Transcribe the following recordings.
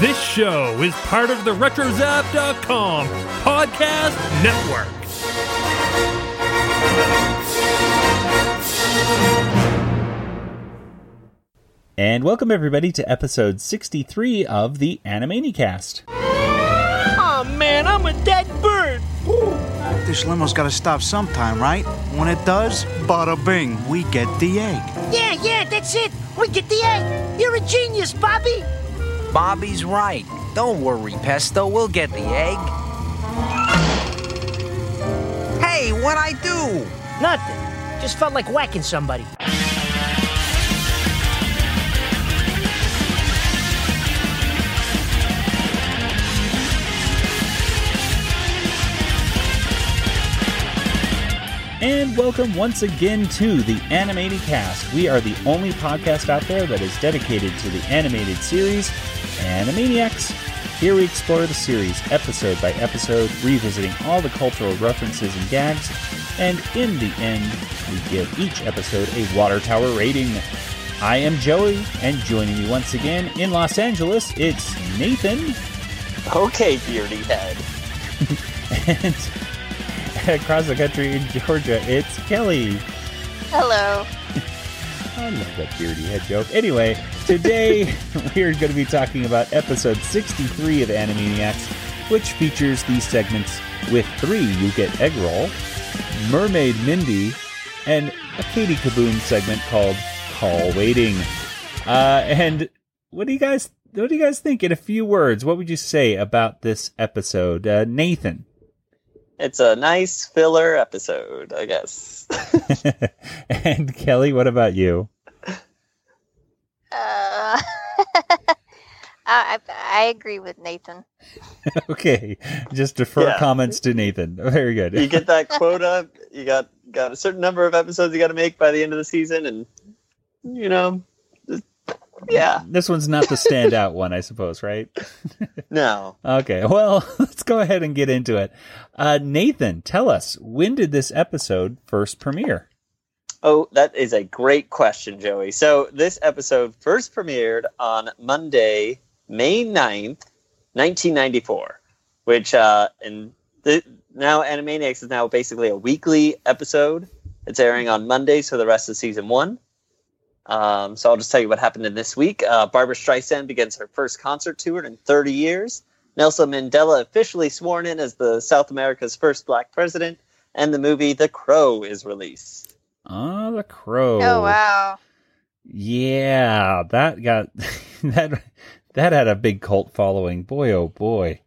This show is part of the RetroZap.com podcast network. And welcome everybody to episode 63 of the Animaniacast. Oh man, I'm a dead bird. This limo's gotta stop sometime, right? When it does, bada bing, we get the egg. Yeah, yeah, that's it. We get the egg. You're a genius, Bobby. Bobby's right. Don't worry, Pesto. We'll get the egg. Hey, what I do? Nothing. Just felt like whacking somebody. And welcome once again to the Animaniacast. We are the only podcast out there that is dedicated to the animated series Animaniacs. Here we explore the series episode by episode, revisiting all the cultural references and gags, and in the end, we give each episode a Water Tower rating. I am Joey, and joining me once again in Los Angeles, it's Nathan. Okay, beardy head. and across the country in Georgia, it's Kelly. Hello. I love that beardy head joke. Anyway, today we're going to be talking about episode 63 of Animaniacs, which features these segments with three You Get Egg Roll, Mermaid Mindy, and a Katie Kaboom segment called Call Waiting. Uh, and what do you guys what do you guys think in a few words? What would you say about this episode, uh, Nathan? It's a nice filler episode, I guess. and Kelly, what about you? Uh, I, I agree with Nathan. okay, just defer Yeah. comments to Nathan. Very good. you get that quota, you got got a certain number of episodes you got to make by the end of the season, and you know, just- yeah, this one's not the standout one, I suppose, right? no. Okay, well, let's go ahead and get into it. Uh, Nathan, tell us when did this episode first premiere? Oh, that is a great question, Joey. So this episode first premiered on Monday, May 9th, 1994, which uh and the, now Animaniacs is now basically a weekly episode. It's airing on Mondays for the rest of season 1. Um, so I'll just tell you what happened in this week. Uh, Barbra Streisand begins her first concert tour in 30 years. Nelson Mandela officially sworn in as the South America's first black president, and the movie The Crow is released. Ah, The Crow. Oh, wow. Yeah, that got that that had a big cult following. Boy, oh boy.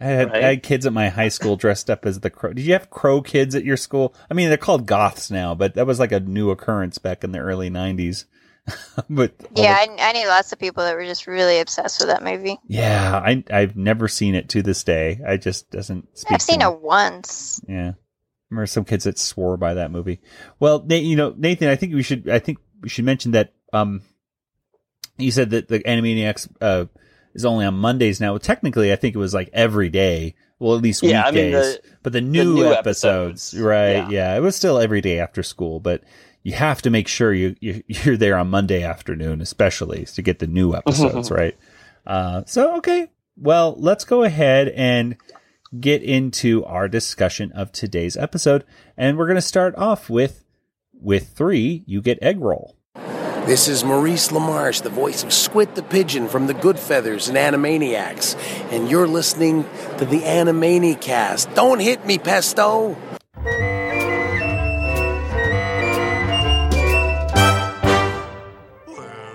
I had, Right. I had kids at my high school dressed up as the crow. Did you have crow kids at your school? I mean, they're called goths now, but that was like a new occurrence back in the early '90s. but Yeah, the- I, I knew lots of people that were just really obsessed with that movie. yeah, I I've never seen it to this day. I just doesn't speak. I've to seen me. it once. Yeah. Remember some kids that swore by that movie. Well, Na- you know, Nathan, I think we should, I think we should mention that, um, you said that the Animaniacs, uh, is only on Mondays now. Well, technically, I think it was like every day. Well, at least Yeah, I mean, the- but the new, new episodes, episodes, right? yeah. Yeah. It was still every day after school, but you have to make sure you, you you're there on Monday afternoon, especially to get the new episodes, right? Uh, so okay. Well, let's go ahead and get into our discussion of today's episode, and we're going to start off with with three. You get egg roll. This is Maurice LaMarche, the voice of Squit the Pigeon from the Goodfeathers and Animaniacs, and you're listening to the Animaniacast. Don't hit me, Pesto!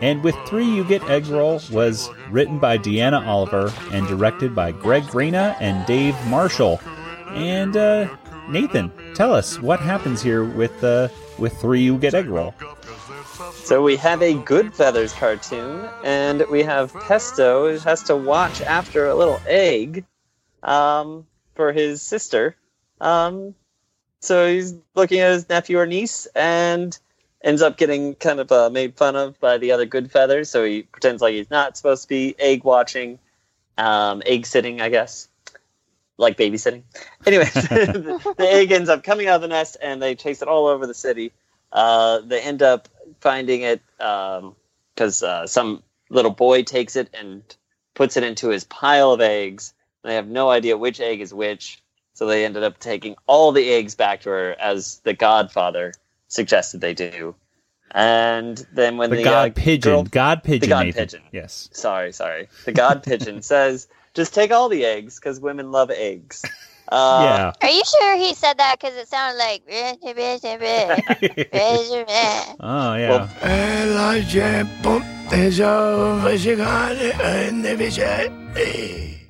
And with three, you get egg roll was written by Deanna Oliver and directed by Greg Reyna and Dave Marshall. And uh, Nathan, tell us what happens here with uh, with three, you get egg roll. So we have a Goodfeathers cartoon, and we have Pesto who has to watch after a little egg um, for his sister. Um, so he's looking at his nephew or niece and ends up getting kind of uh, made fun of by the other Goodfeathers. So he pretends like he's not supposed to be egg watching, um, egg sitting, I guess. Like babysitting. Anyway, the, the egg ends up coming out of the nest and they chase it all over the city. Uh, they end up finding it because uh, some little boy takes it and puts it into his pile of eggs. They have no idea which egg is which, so they ended up taking all the eggs back to her, as the Godfather suggested they do. And then when The, the, God uh, pigeon. girl- God pigeon. God Nathan. pigeon. Yes. sorry, sorry, the God pigeon says, "Just take all the eggs, because women love eggs." Uh, yeah. Are you sure he said that? Because it sounded like. oh yeah.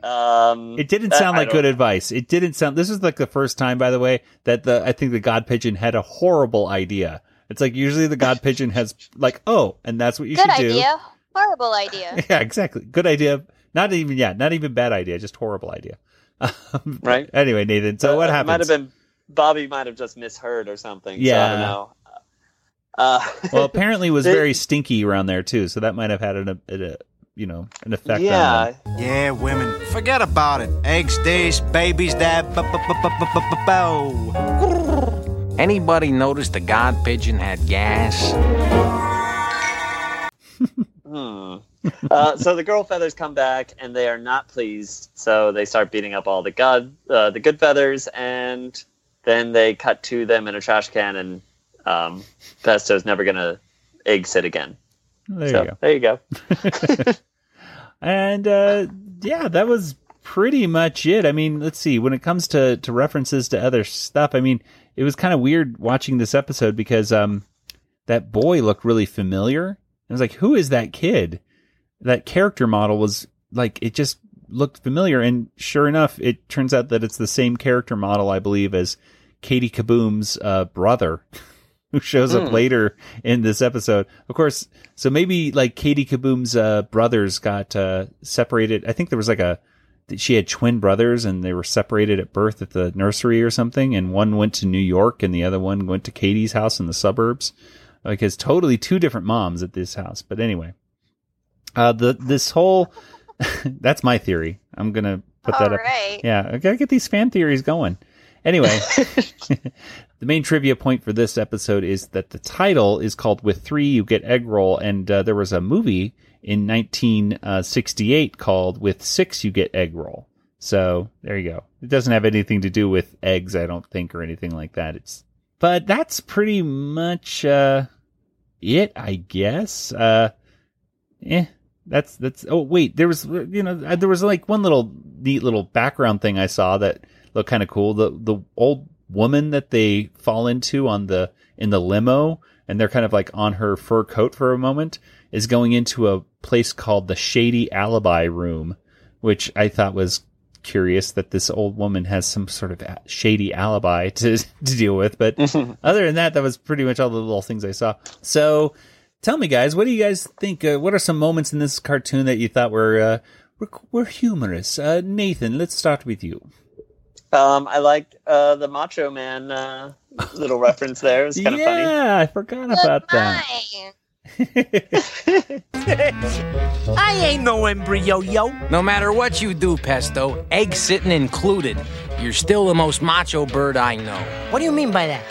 Um, It didn't sound I like don't- good advice. It didn't sound. This is like the first time, by the way, that the I think the God pigeon had a horrible idea. It's like usually the God pigeon has like, oh, and that's what you should do. Good should idea. Horrible idea. Yeah, exactly. Good idea. Not even yeah, not even bad idea. Just horrible idea. Um, Right. Anyway, Nathan. So what happened? Might have been Bobby. Might have just misheard or something. so I Yeah. don't know. Uh, well, apparently it was They- very stinky around there too, so that might have had an, a, a you know an effect. yeah, them. Yeah, women. Forget about it. Eggs this, babies that. Anybody notice the god pigeon had gas? Hmm. uh, so the girl feathers come back and they are not pleased. So they start beating up all the god, uh, the Goodfeathers, and then they cut to them in a trash can, and um, Pesto's never gonna egg sit again. There so you go. there you go. And uh, yeah, that was pretty much it. I mean, let's see. When it comes to, to references to other stuff, I mean, it was kind of weird watching this episode because um, that boy looked really familiar. I was like, who is that kid? That character model was like, it just looked familiar. And sure enough, it turns out that it's the same character model, I believe, as Katie Kaboom's uh, brother. Who shows up Hmm. later in this episode? Of course, so maybe like Katie Kaboom's uh, brothers got uh, separated. I think there was like a she had twin brothers and they were separated at birth at the nursery or something. And one went to New York and the other one went to Katie's house in the suburbs. Like it's totally two different moms at this house. But anyway, uh, the this whole that's my theory. I'm gonna put that All up. right. Yeah, I gotta get these fan theories going. Anyway, the main trivia point for this episode is that the title is called "With Three You Get Egg Roll," and uh, there was a movie in 1968 called "With Six You Get Egg Roll." So there you go. It doesn't have anything to do with eggs, I don't think, or anything like that. It's but that's pretty much uh, it, I guess. Uh, eh, that's that's. Oh wait, there was you know uh, there was like one little neat little background thing I saw that looked kind of cool. The the old woman that they fall into on the in the limo, and they're kind of like on her fur coat for a moment, is going into a place called the Shady Alibi Room, which I thought was curious that this old woman has some sort of shady alibi to to deal with. But other than that, that was pretty much all the little things I saw. So tell me, guys, what do you guys think? Uh, what are some moments in this cartoon that you thought were uh, were, were humorous? Uh, Nathan, let's start with you. Um, I liked uh, the Macho Man uh, little reference there. It was kind of funny. yeah, I forgot about that. I ain't no embryo, yo. No matter what you do, Pesto, egg sitting included, you're still the most macho bird I know. What do you mean by that?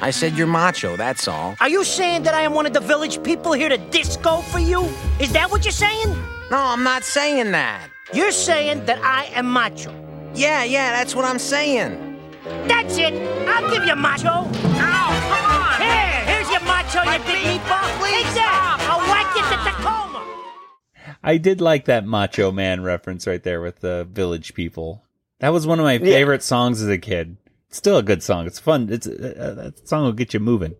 I said you're macho, that's all. Are you saying that I am one of the village people here to disco for you? Is that what you're saying? No, I'm not saying that. You're saying that I am macho. Yeah, yeah, that's what I'm saying. That's it. I'll give you macho. Ow, come on. Here, here's your macho, you big meatball. Take that. I'll whack you to Tacoma. I did like that Macho Man reference right there with the village people. That was one of my favorite songs as a kid. It's still a good song. It's fun. It's uh, uh, that song will get you moving.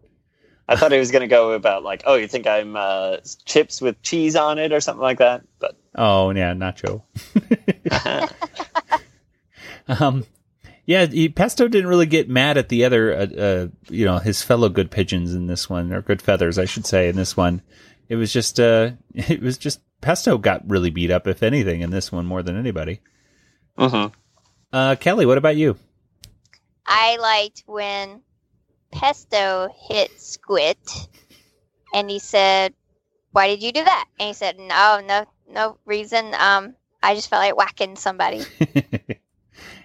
I thought he was going to go about like, oh, you think I'm uh, chips with cheese on it or something like that. But Oh yeah, Nacho. um, yeah, he, Pesto didn't really get mad at the other, uh, uh, you know, his fellow good pigeons in this one, or Goodfeathers, I should say, in this one. It was just, uh, it was just Pesto got really beat up, if anything, in this one more than anybody. Mhm. Uh, Kelly, what about you? I liked when Pesto hit Squit, and he said, "Why did you do that?" And he said, "No, no, no reason. Um, I just felt like whacking somebody."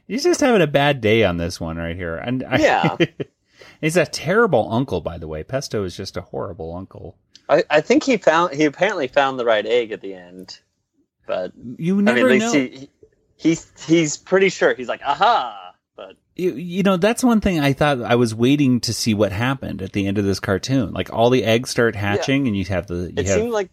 He's just having a bad day on this one right here. And I, Yeah. he's a terrible uncle, by the way. Pesto is just a horrible uncle. I, I think he found he apparently found the right egg at the end. but You I never mean, at know. he, he's he's pretty sure. He's like, aha! But you, you know, that's one thing I thought I was waiting to see what happened at the end of this cartoon. Like all the eggs start hatching, and you have the you it have seemed like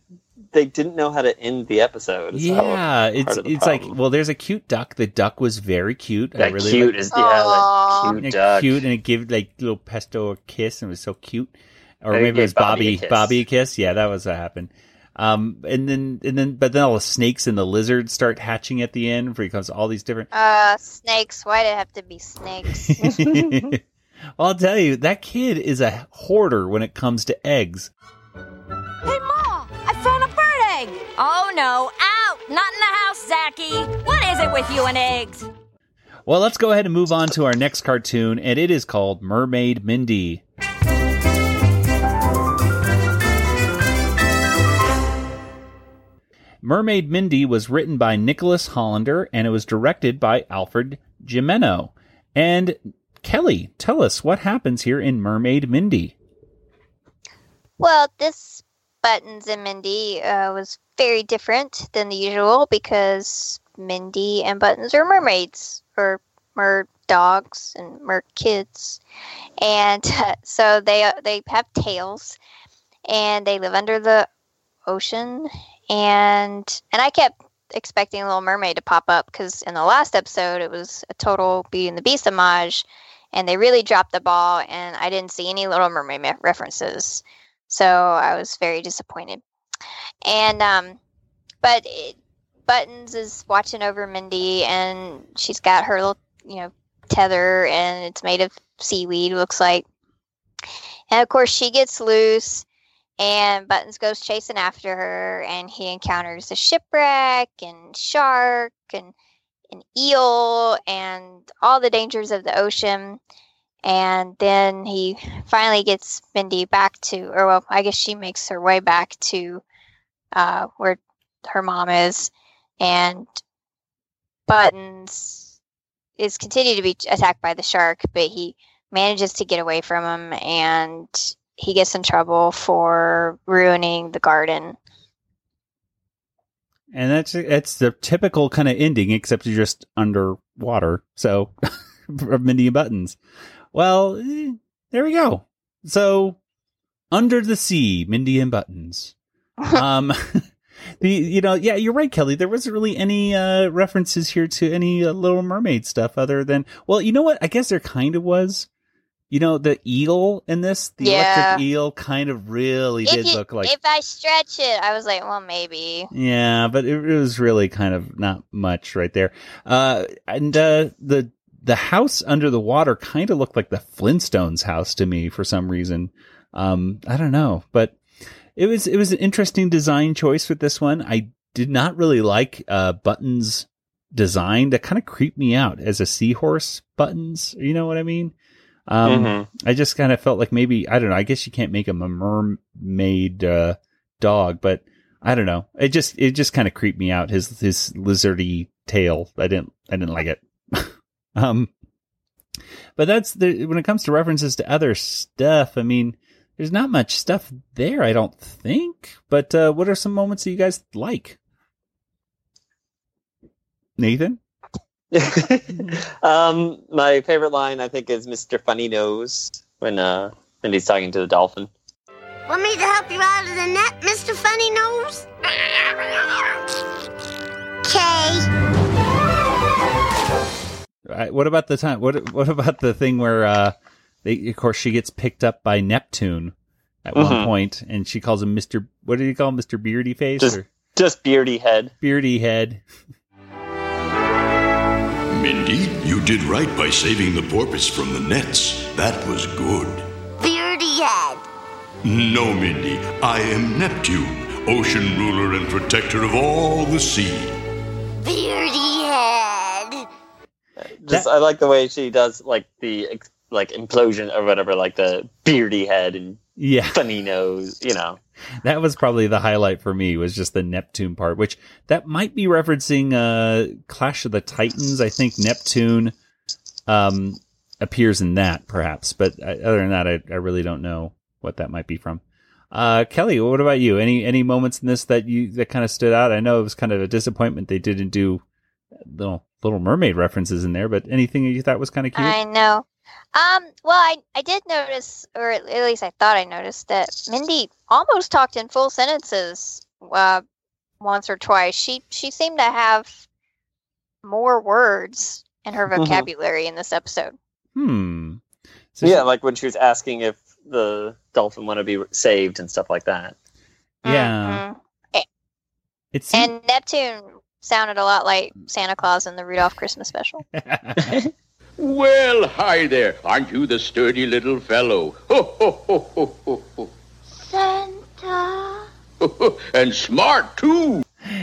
they didn't know how to end the episode. is yeah, part it's of the it's like well, there's a cute duck. The duck was very cute. I that really cute liked- is yeah, Aw. cute Yeah, duck. cute, and it gave like little pesto a kiss, and it was so cute. Or Maybe maybe it was Bobby Bobby a kiss. Bobby a kiss. Yeah, that was what happened. Um, and then and then but then all the snakes and the lizards start hatching at the end because all these different. Uh, snakes. Why did it have to be snakes? well, I'll tell you, that kid is a hoarder when it comes to eggs. Hey, Ma! No, out! Not in the house, Zachy! What is it with you and eggs? Well, let's go ahead and move on to our next cartoon, and it is called Mermaid Mindy. Mermaid Mindy was written by Nicholas Hollander and it was directed by Alfred Gimeno. And Kelly, tell us what happens here in Mermaid Mindy. well, this Buttons and Mindy uh, was very different than the usual because Mindy and Buttons are mermaids or mer dogs and mer kids, and so they they have tails and they live under the ocean. And and I kept expecting a Little Mermaid to pop up because in the last episode it was a total Beauty and the Beast homage, and they really dropped the ball, and I didn't see any Little Mermaid references, so I was very disappointed. And um, but it, Buttons is watching over Mindy, and she's got her little you know tether, and it's made of seaweed, looks like. And of course, she gets loose, and Buttons goes chasing after her, and he encounters a shipwreck and shark and an eel and all the dangers of the ocean. And then he finally gets Mindy back to, or well, I guess she makes her way back to uh, where her mom is, and Buttons is continued to be attacked by the shark, but he manages to get away from him, and he gets in trouble for ruining the garden. And that's that's the typical kind of ending, except you're just underwater. So, Mindy and Buttons. Well, eh, there we go. So, under the sea, Mindy and Buttons. um, the you know, yeah, you're right, Kelly. There wasn't really any uh references here to any uh, Little Mermaid stuff, other than well, you know what? I guess there kind of was. You know, the eel in this, the Yeah. electric eel, kind of really did you, look like if I stretch it, I was like, well, maybe. yeah, but it, it was really kind of not much right there. Uh, and uh, the the house under the water kind of looked like the Flintstones house to me for some reason. Um, I don't know, but it was it was an interesting design choice with this one. I did not really like uh, Buttons' design. That kind of creeped me out as a seahorse Buttons. You know what I mean? Um, Mhm. I just kind of felt like maybe I don't know. I guess you can't make him a mermaid uh, dog, but I don't know. It just it just kind of creeped me out. His his lizardy tail. I didn't I didn't like it. Um, but that's the when it comes to references to other stuff. I mean, there's not much stuff there. I don't think. But uh, what are some moments that you guys like? Nathan. um, my favorite line I think is Mr. Funny Nose when uh when he's talking to the dolphin. Want me to help you out of the net, Mr. Funny Nose? Okay. Uh, what about the time? What what about the thing where, uh, they, of course, she gets picked up by Neptune at one Mhm. point, and she calls him Mister. What did he call him, Mister Beardy Face Just or just beardy head. Beardy Head? Mindy, you did right by saving the porpoise from the nets. That was good. Beardy head. No, Mindy, I am Neptune, ocean ruler and protector of all the sea. Beardy head. Just I like the way she does like the like implosion or whatever, like the beardy head and Yeah, funny nose. You know. that was probably the highlight for me. Was just the Neptune part, which that might be referencing uh, Clash of the Titans. I think Neptune um, appears in that, perhaps. But uh, other than that, I, I really don't know what that might be from. Uh, Kelly, what about you? Any any moments in this that you that kind of stood out? I know it was kind of a disappointment they didn't do little Little Mermaid references in there, but anything you thought was kind of cute? I know. Um, well, I, I did notice, or at least I thought I noticed, that Mindy almost talked in full sentences uh, once or twice. She she seemed to have more words in her Mhm. vocabulary in this episode. Hmm. So yeah, she- like when she was asking if the dolphin want to be saved and stuff like that. yeah. Mhm. It seemed, And Neptune sounded a lot like Santa Claus in the Rudolph Christmas special. Well, hi there. Aren't you the sturdy little fellow? Ho, ho, ho, ho, ho, ho. Santa. and smart, too.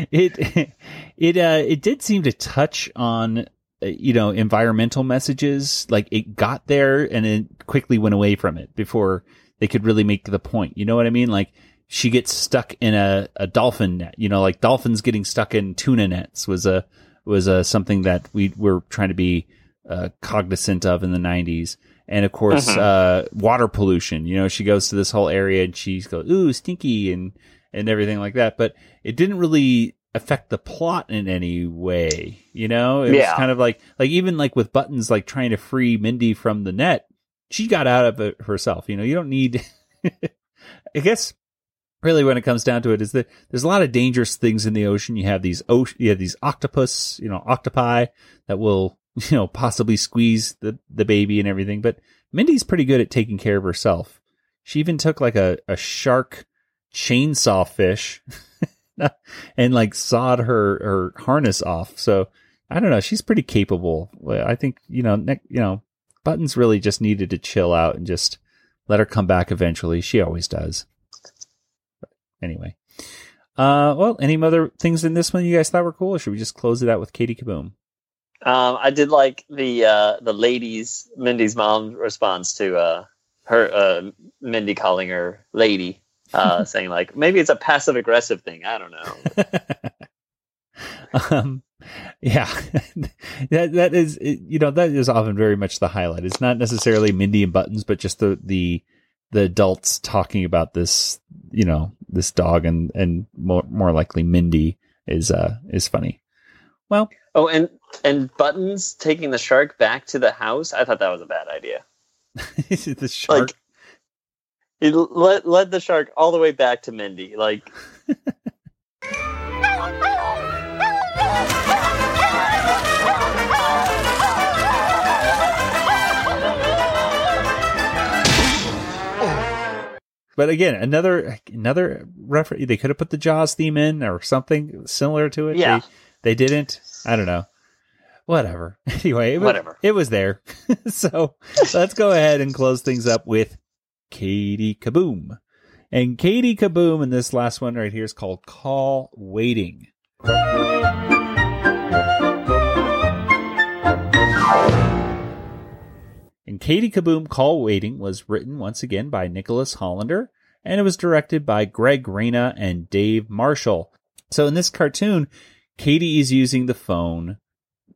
it it uh it did seem to touch on uh, you know environmental messages like it got there and it quickly went away from it before they could really make the point you know what i mean like she gets stuck in a, a dolphin net you know like dolphins getting stuck in tuna nets was a was a something that we were trying to be uh, cognizant of in the 90s and of course Mhm. uh water pollution you know she goes to this whole area and she goes ooh stinky and and everything like that but it didn't really affect the plot in any way you know it Yeah. was kind of like like even like with buttons like trying to free mindy from the net she got out of it herself you know you don't need i guess really when it comes down to it is that there's a lot of dangerous things in the ocean. You have these ocean you have these octopus you know octopi that will you know possibly squeeze the the baby and everything. But mindy's pretty good at taking care of herself. She even took like a, a shark chainsaw fish and like sawed her her harness off. So i don't know. She's pretty capable. I think you know you know buttons really just needed to chill out and just let her come back eventually. She always does anyway uh well any other things in this one you guys thought were cool or should we just close it out with katie kaboom Um, I did like the uh, the ladies Mindy's mom response to uh, her uh, Mindy calling her lady, uh, saying like maybe it's a passive aggressive thing. I don't know. um yeah that that is you know that is often very much the highlight it's not necessarily mindy and buttons but just the the the adults talking about this you know this dog and and more more likely mindy is uh is funny well Oh, and and Buttons taking the shark back to the house. I thought that was a bad idea. the shark Like he led led the shark all the way back to Mindy. Like but again another another reference they could have put the jaws theme in or something similar to it. Yeah. they, they didn't? I don't know. Whatever. Anyway it was, Whatever. it was there. So let's go ahead and close things up with katie kaboom. And katie kaboom and this last one right here is called call waiting And Katie Kaboom Call Waiting was written once again by Nicholas Hollander, and it was directed by Greg Reyna and Dave Marshall. So in this cartoon, Katie is using the phone,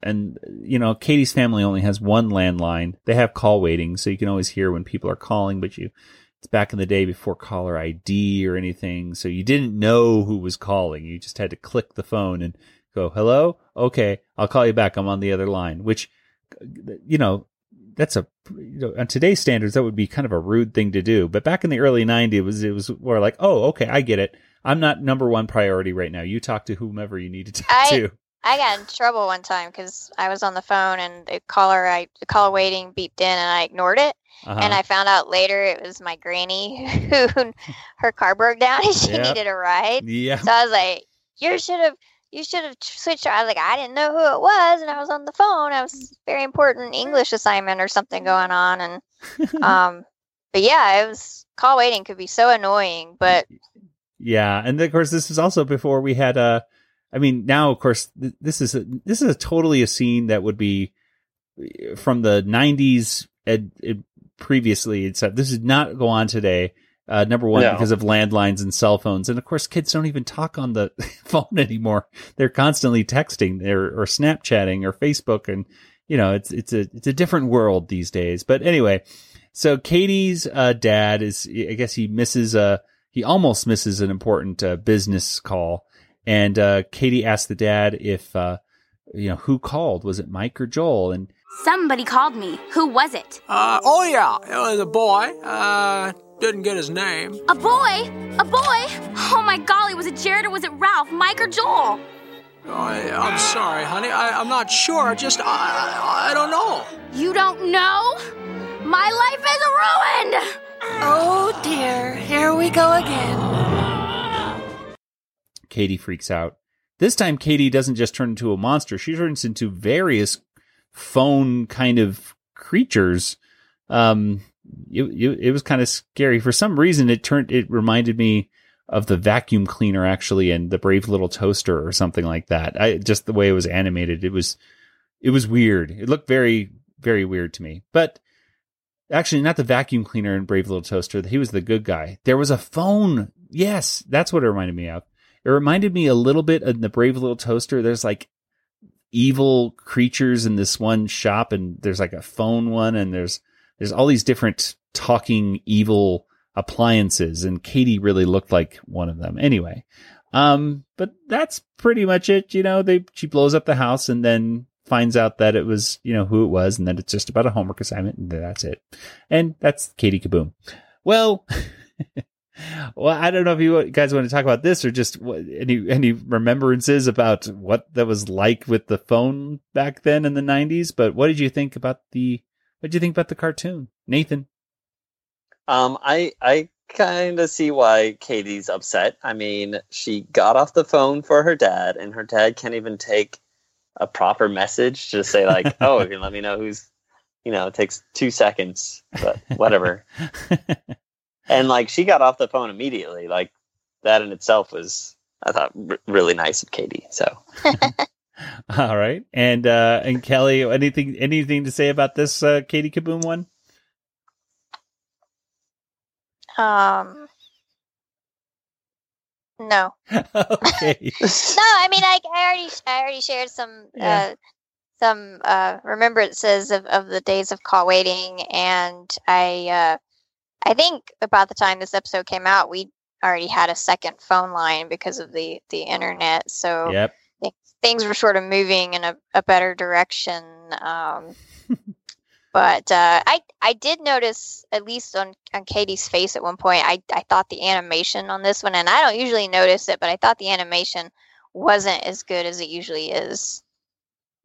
and you know, Katie's family only has one landline. They have call waiting, so you can always hear when people are calling, but you it's back in the day before caller ID or anything, so you didn't know who was calling. You just had to click the phone and go, "Hello? Okay, I'll call you back. I'm on the other line." Which you know, that's a you know on today's standards that would be kind of a rude thing to do but back in the early 90s it was it was more like oh okay i get it i'm not number one priority right now you talk to whomever you need to talk I to I got in trouble one time because I was on the phone and the caller I the caller waiting beeped in and I ignored it. Uh-huh. And I found out later it was my granny who her car broke down and she Yep. needed a ride. yeah So I was like, "You should have, you should have switched." I was like, "I didn't know who it was, and I was on the phone. I was very important English assignment or something going on." And um, but yeah, it was call waiting could be so annoying. But yeah and of course this is also before we had uh i mean now of course th- this is a, this is a totally a scene that would be from the 90s ed, ed, previously it's this did not go on today uh, number one No. because of landlines and cell phones and of course kids don't even talk on the phone anymore they're constantly texting or, or snapchatting or facebook and you know it's it's a it's a different world these days but anyway so katie's uh, dad is i guess he misses uh he almost misses an important uh, business call. And uh, Katie asked the dad if, uh, you know, who called? Was it Mike or Joel? And Somebody called me. Who was it? Uh, oh yeah, it was a boy. Uh, didn't get his name. A boy? A boy? Oh my golly, was it Jared or was it Ralph, Mike or Joel? Oh, I, I'm sorry, honey. I, I'm not sure. I just, I, I, I don't know. You don't know? My life is ruined! Oh dear, here we go again. Katie freaks out. This time, Katie doesn't just turn into a monster, she turns into various phone kind of creatures. Um, it, it, it was kind of scary. For some reason, it turned, it reminded me of the vacuum cleaner actually and the brave little toaster or something like that. I just the way it was animated, it was, it was weird. It looked very, very weird to me, but actually not the vacuum cleaner and brave little toaster. He was the good guy. There was a phone. Yes, that's what it reminded me of. It reminded me a little bit of the brave little toaster. There's like evil creatures in this one shop and there's like a phone one and there's, there's all these different talking evil appliances and Katie really looked like one of them. Anyway, um, but that's pretty much it. You know, they, she blows up the house and then finds out that it was, you know, who it was and that it's just about a homework assignment and that's it. And that's Katie Kaboom. Well, well, I don't know if you guys want to talk about this or just any, any remembrances about what that was like with the phone back then in the nineties, but what did you think about the, what do you think about the cartoon? Nathan? Um, I I kind of see why Katie's upset. I mean, she got off the phone for her dad, and her dad can't even take a proper message to say like, "Oh, you can let me know who's," you know, it takes two seconds, but whatever. and like, she got off the phone immediately. Like that in itself was, I thought, r- really nice of Katie. So. All right, and uh and Kelly, anything anything to say about this uh, Katie Kaboom one? Um. No. okay. no, I mean, I, I already, I already shared some, Yeah. uh, some uh, remembrances of, of the days of call waiting, and I, uh, I think about the time this episode came out, we already had a second phone line because of the the internet. So Yep. Thi- things were sort of moving in a, a better direction. Um, but uh, I I did notice at least on, on Katie's face at one point. I I thought the animation on this one, and I don't usually notice it, but I thought the animation wasn't as good as it usually is.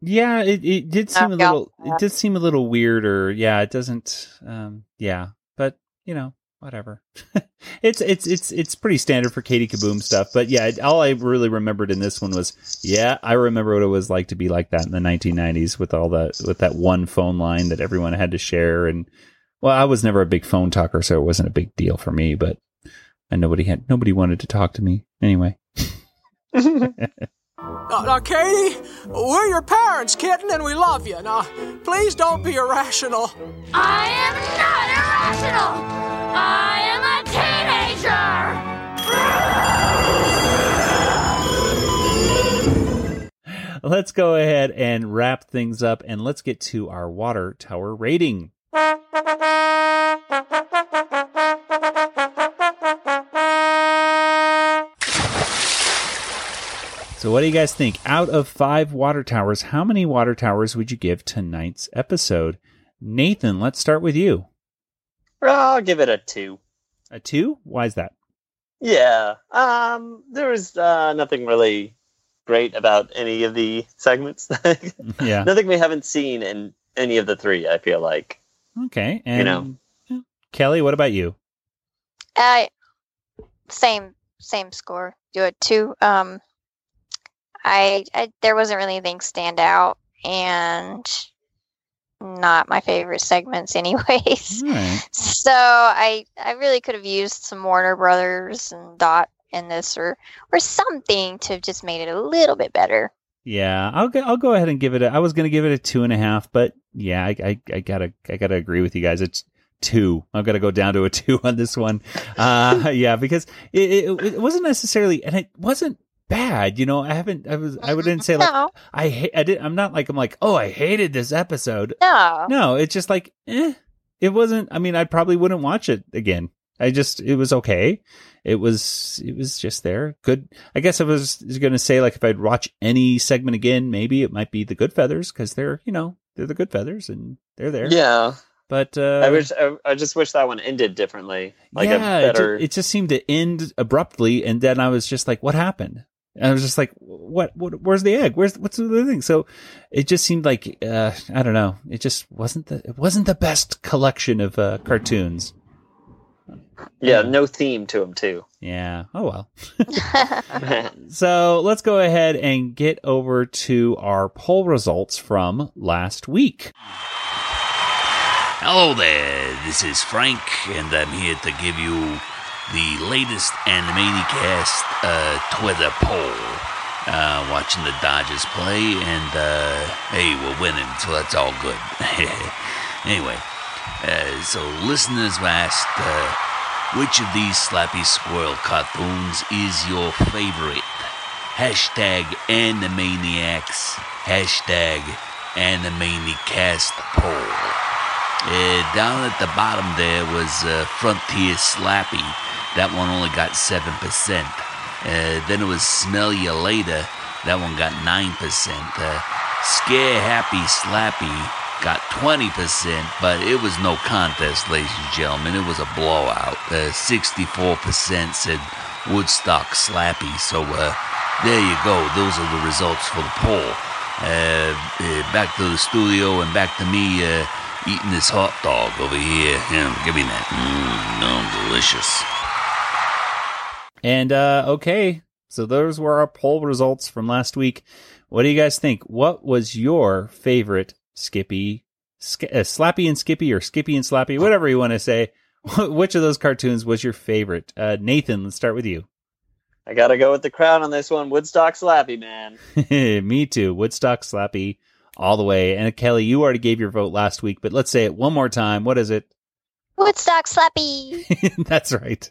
Yeah, it, it did seem Oh, a yeah. little it did seem a little weird or yeah, it doesn't um yeah, but you know, whatever. it's it's it's it's pretty standard for Katie Kaboom stuff, but yeah, all I really remembered in this one was yeah, I remember what it was like to be like that in the 1990s with all that with that one phone line that everyone had to share and well, I was never a big phone talker, so it wasn't a big deal for me, but and nobody had nobody wanted to talk to me anyway. Now, now, Katie, we're your parents, kitten, and we love you. Now, please don't be irrational. I am not let's go ahead and wrap things up and let's get to our water tower rating. So, what do you guys think? Out of five water towers, how many water towers would you give tonight's episode? Nathan, let's start with you. I'll give it a two. A two? Why is that? Yeah. Um, there was uh, nothing really great about any of the segments. Yeah. Nothing we haven't seen in any of the three. I feel like. Okay. And You know. Kelly, what about you? Uh, same same score. Do it two. Um, I, I there wasn't really anything stand out, and not my favorite segments, anyways. So I I really could have used some Warner Brothers and Dot in this, or or something to have just made it a little bit better. Yeah, I'll go. I'll go ahead and give it. A, I was going to give it a two and a half, but yeah, I, I, I gotta, I gotta agree with you guys. It's two. I've got to go down to a two on this one. Uh, yeah, because it, it, it wasn't necessarily, and it wasn't bad. You know, I haven't. I was. I wouldn't say like No. I hate. I did. I'm not like I'm like. Oh, I hated this episode. No. No, it's just like, eh. It wasn't. I mean, I probably wouldn't watch it again. I just it was okay. It was it was just there. Good. I guess I was going to say like if I'd watch any segment again, maybe it might be the Goodfeathers because they're you know they're the Goodfeathers and they're there. Yeah. But uh, I wish I, I just wish that one ended differently. Like yeah, a it ju- better. it, just seemed to end abruptly, and then I was just like, "What happened?" And I was just like, "What? What? Where's the egg? Where's what's the other thing?" So it just seemed like uh, I don't know. It just wasn't the it wasn't the best collection of uh, cartoons. Yeah, no theme to them too. Yeah. Oh well. So let's go ahead and get over to our poll results from last week. Hello there, this is Frank, and I'm here to give you the latest Animaniacast uh, Twitter poll. Uh, watching the Dodgers play, and uh, hey, we're winning, so that's all good. anyway, uh, so listeners were asked uh, which of these Slappy Squirrel cartoons is your favorite? Hashtag Animaniacs, hashtag Animaniacast poll. Uh, down at the bottom there was uh, Frontier Slappy. That one only got 7%. Uh, then it was Smell You Later. That one got 9%. Uh, Scare Happy Slappy got 20%, but it was no contest, ladies and gentlemen. It was a blowout. Uh, 64% said Woodstock Slappy. So uh, there you go. Those are the results for the poll. Uh, uh, back to the studio and back to me uh, eating this hot dog over here. Yeah, give me that. Mmm, no, delicious. And uh, okay, so those were our poll results from last week. What do you guys think? What was your favorite Skippy, Sk- uh, Slappy and Skippy, or Skippy and Slappy, whatever you want to say? Which of those cartoons was your favorite? Uh, Nathan, let's start with you. I gotta go with the crown on this one. Woodstock Slappy, man. Me too. Woodstock Slappy all the way. And Kelly, you already gave your vote last week, but let's say it one more time. What is it? Woodstock Slappy. That's right.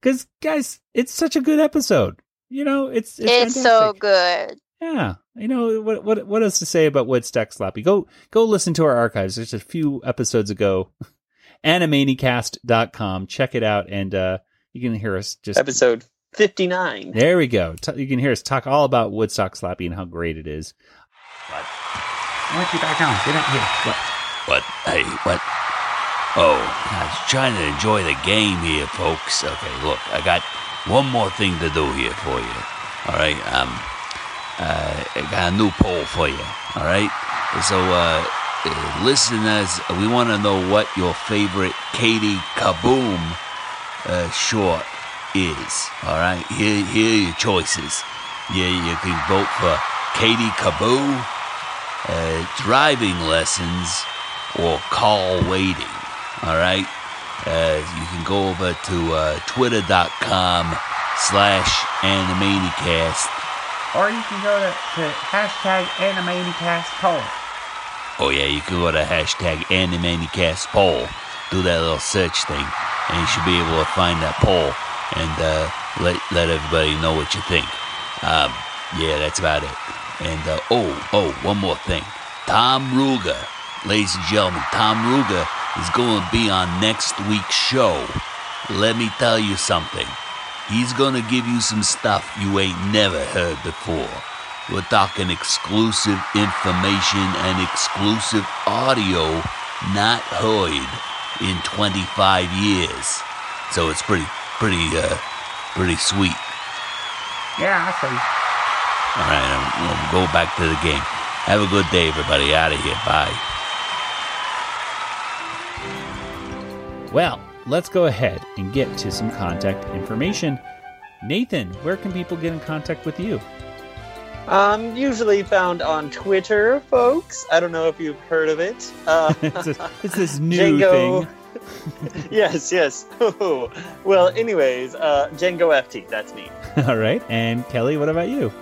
Because guys, it's such a good episode. You know, it's it's, It's, so good. Yeah, you know what what what else to say about Woodstock Slappy? Go go listen to our archives. There's a few episodes ago. Animaniacast.com. Check it out, and uh, you can hear us just Episode 59. There we go. T- you can hear us talk all about Woodstock Slappy and how great it is. Why don't you back down? Get out here. What? What? Hey, what? Oh, I was trying to enjoy the game here, folks. Okay, look, I got one more thing to do here for you. All right, um, uh, I got a new poll for you. All right, so uh, uh listeners, we want to know what your favorite Katie Kaboom uh, short is. All right, here, here are your choices. Yeah, you can vote for Katie Kaboo, uh, driving lessons, or call waiting. All right, uh, you can go over to uh, twitter.com slash animaniacast. Or you can go to, to hashtag Animaniacast poll. Oh yeah, you can go to hashtag animaniacast poll, do that little search thing, and you should be able to find that poll and uh, let let everybody know what you think. Um, yeah, that's about it. And uh, oh, oh, one more thing. Tom Ruegger, ladies and gentlemen, Tom Ruegger is going to be on next week's show. Let me tell you something. He's going to give you some stuff you ain't never heard before. We're talking exclusive information and exclusive audio not heard in 25 years. So it's pretty, pretty, uh, pretty sweet. Yeah, I see. All right, um, we'll go back to the game. Have a good day, everybody. Out of here. Bye. Well, let's go ahead and get to some contact information. Nathan, where can people get in contact with you? Um, usually found on Twitter, folks. I don't know if you've heard of it. Uh, it's, a- it's this new Django- thing. yes, yes. well, anyways, uh, Django FT, that's me. All right. And Kelly, what about you?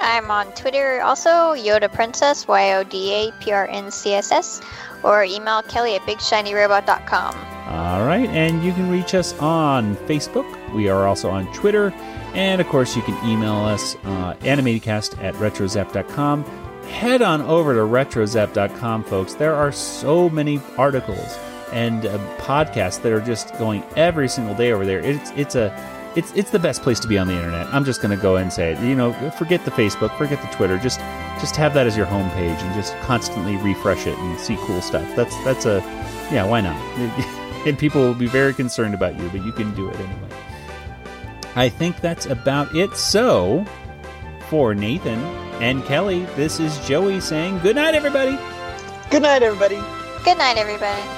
I'm on Twitter also, Yoda Princess, Y O D A P R N C S S, or email Kelly at bigshinyrobot.com. All right. And you can reach us on Facebook. We are also on Twitter. And of course, you can email us uh, animaniacast at retrozap.com. Head on over to retrozap.com, folks. There are so many articles and uh, podcasts that are just going every single day over there. It's it's a it's it's the best place to be on the internet. I'm just going to go and say it. You know, forget the Facebook, forget the Twitter. Just just have that as your homepage and just constantly refresh it and see cool stuff. That's that's a yeah, why not? and people will be very concerned about you, but you can do it anyway. I think that's about it. So, for Nathan and Kelly, this is Joey saying good night, everybody. Good night, everybody. Good night, everybody.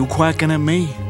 You quacking at me?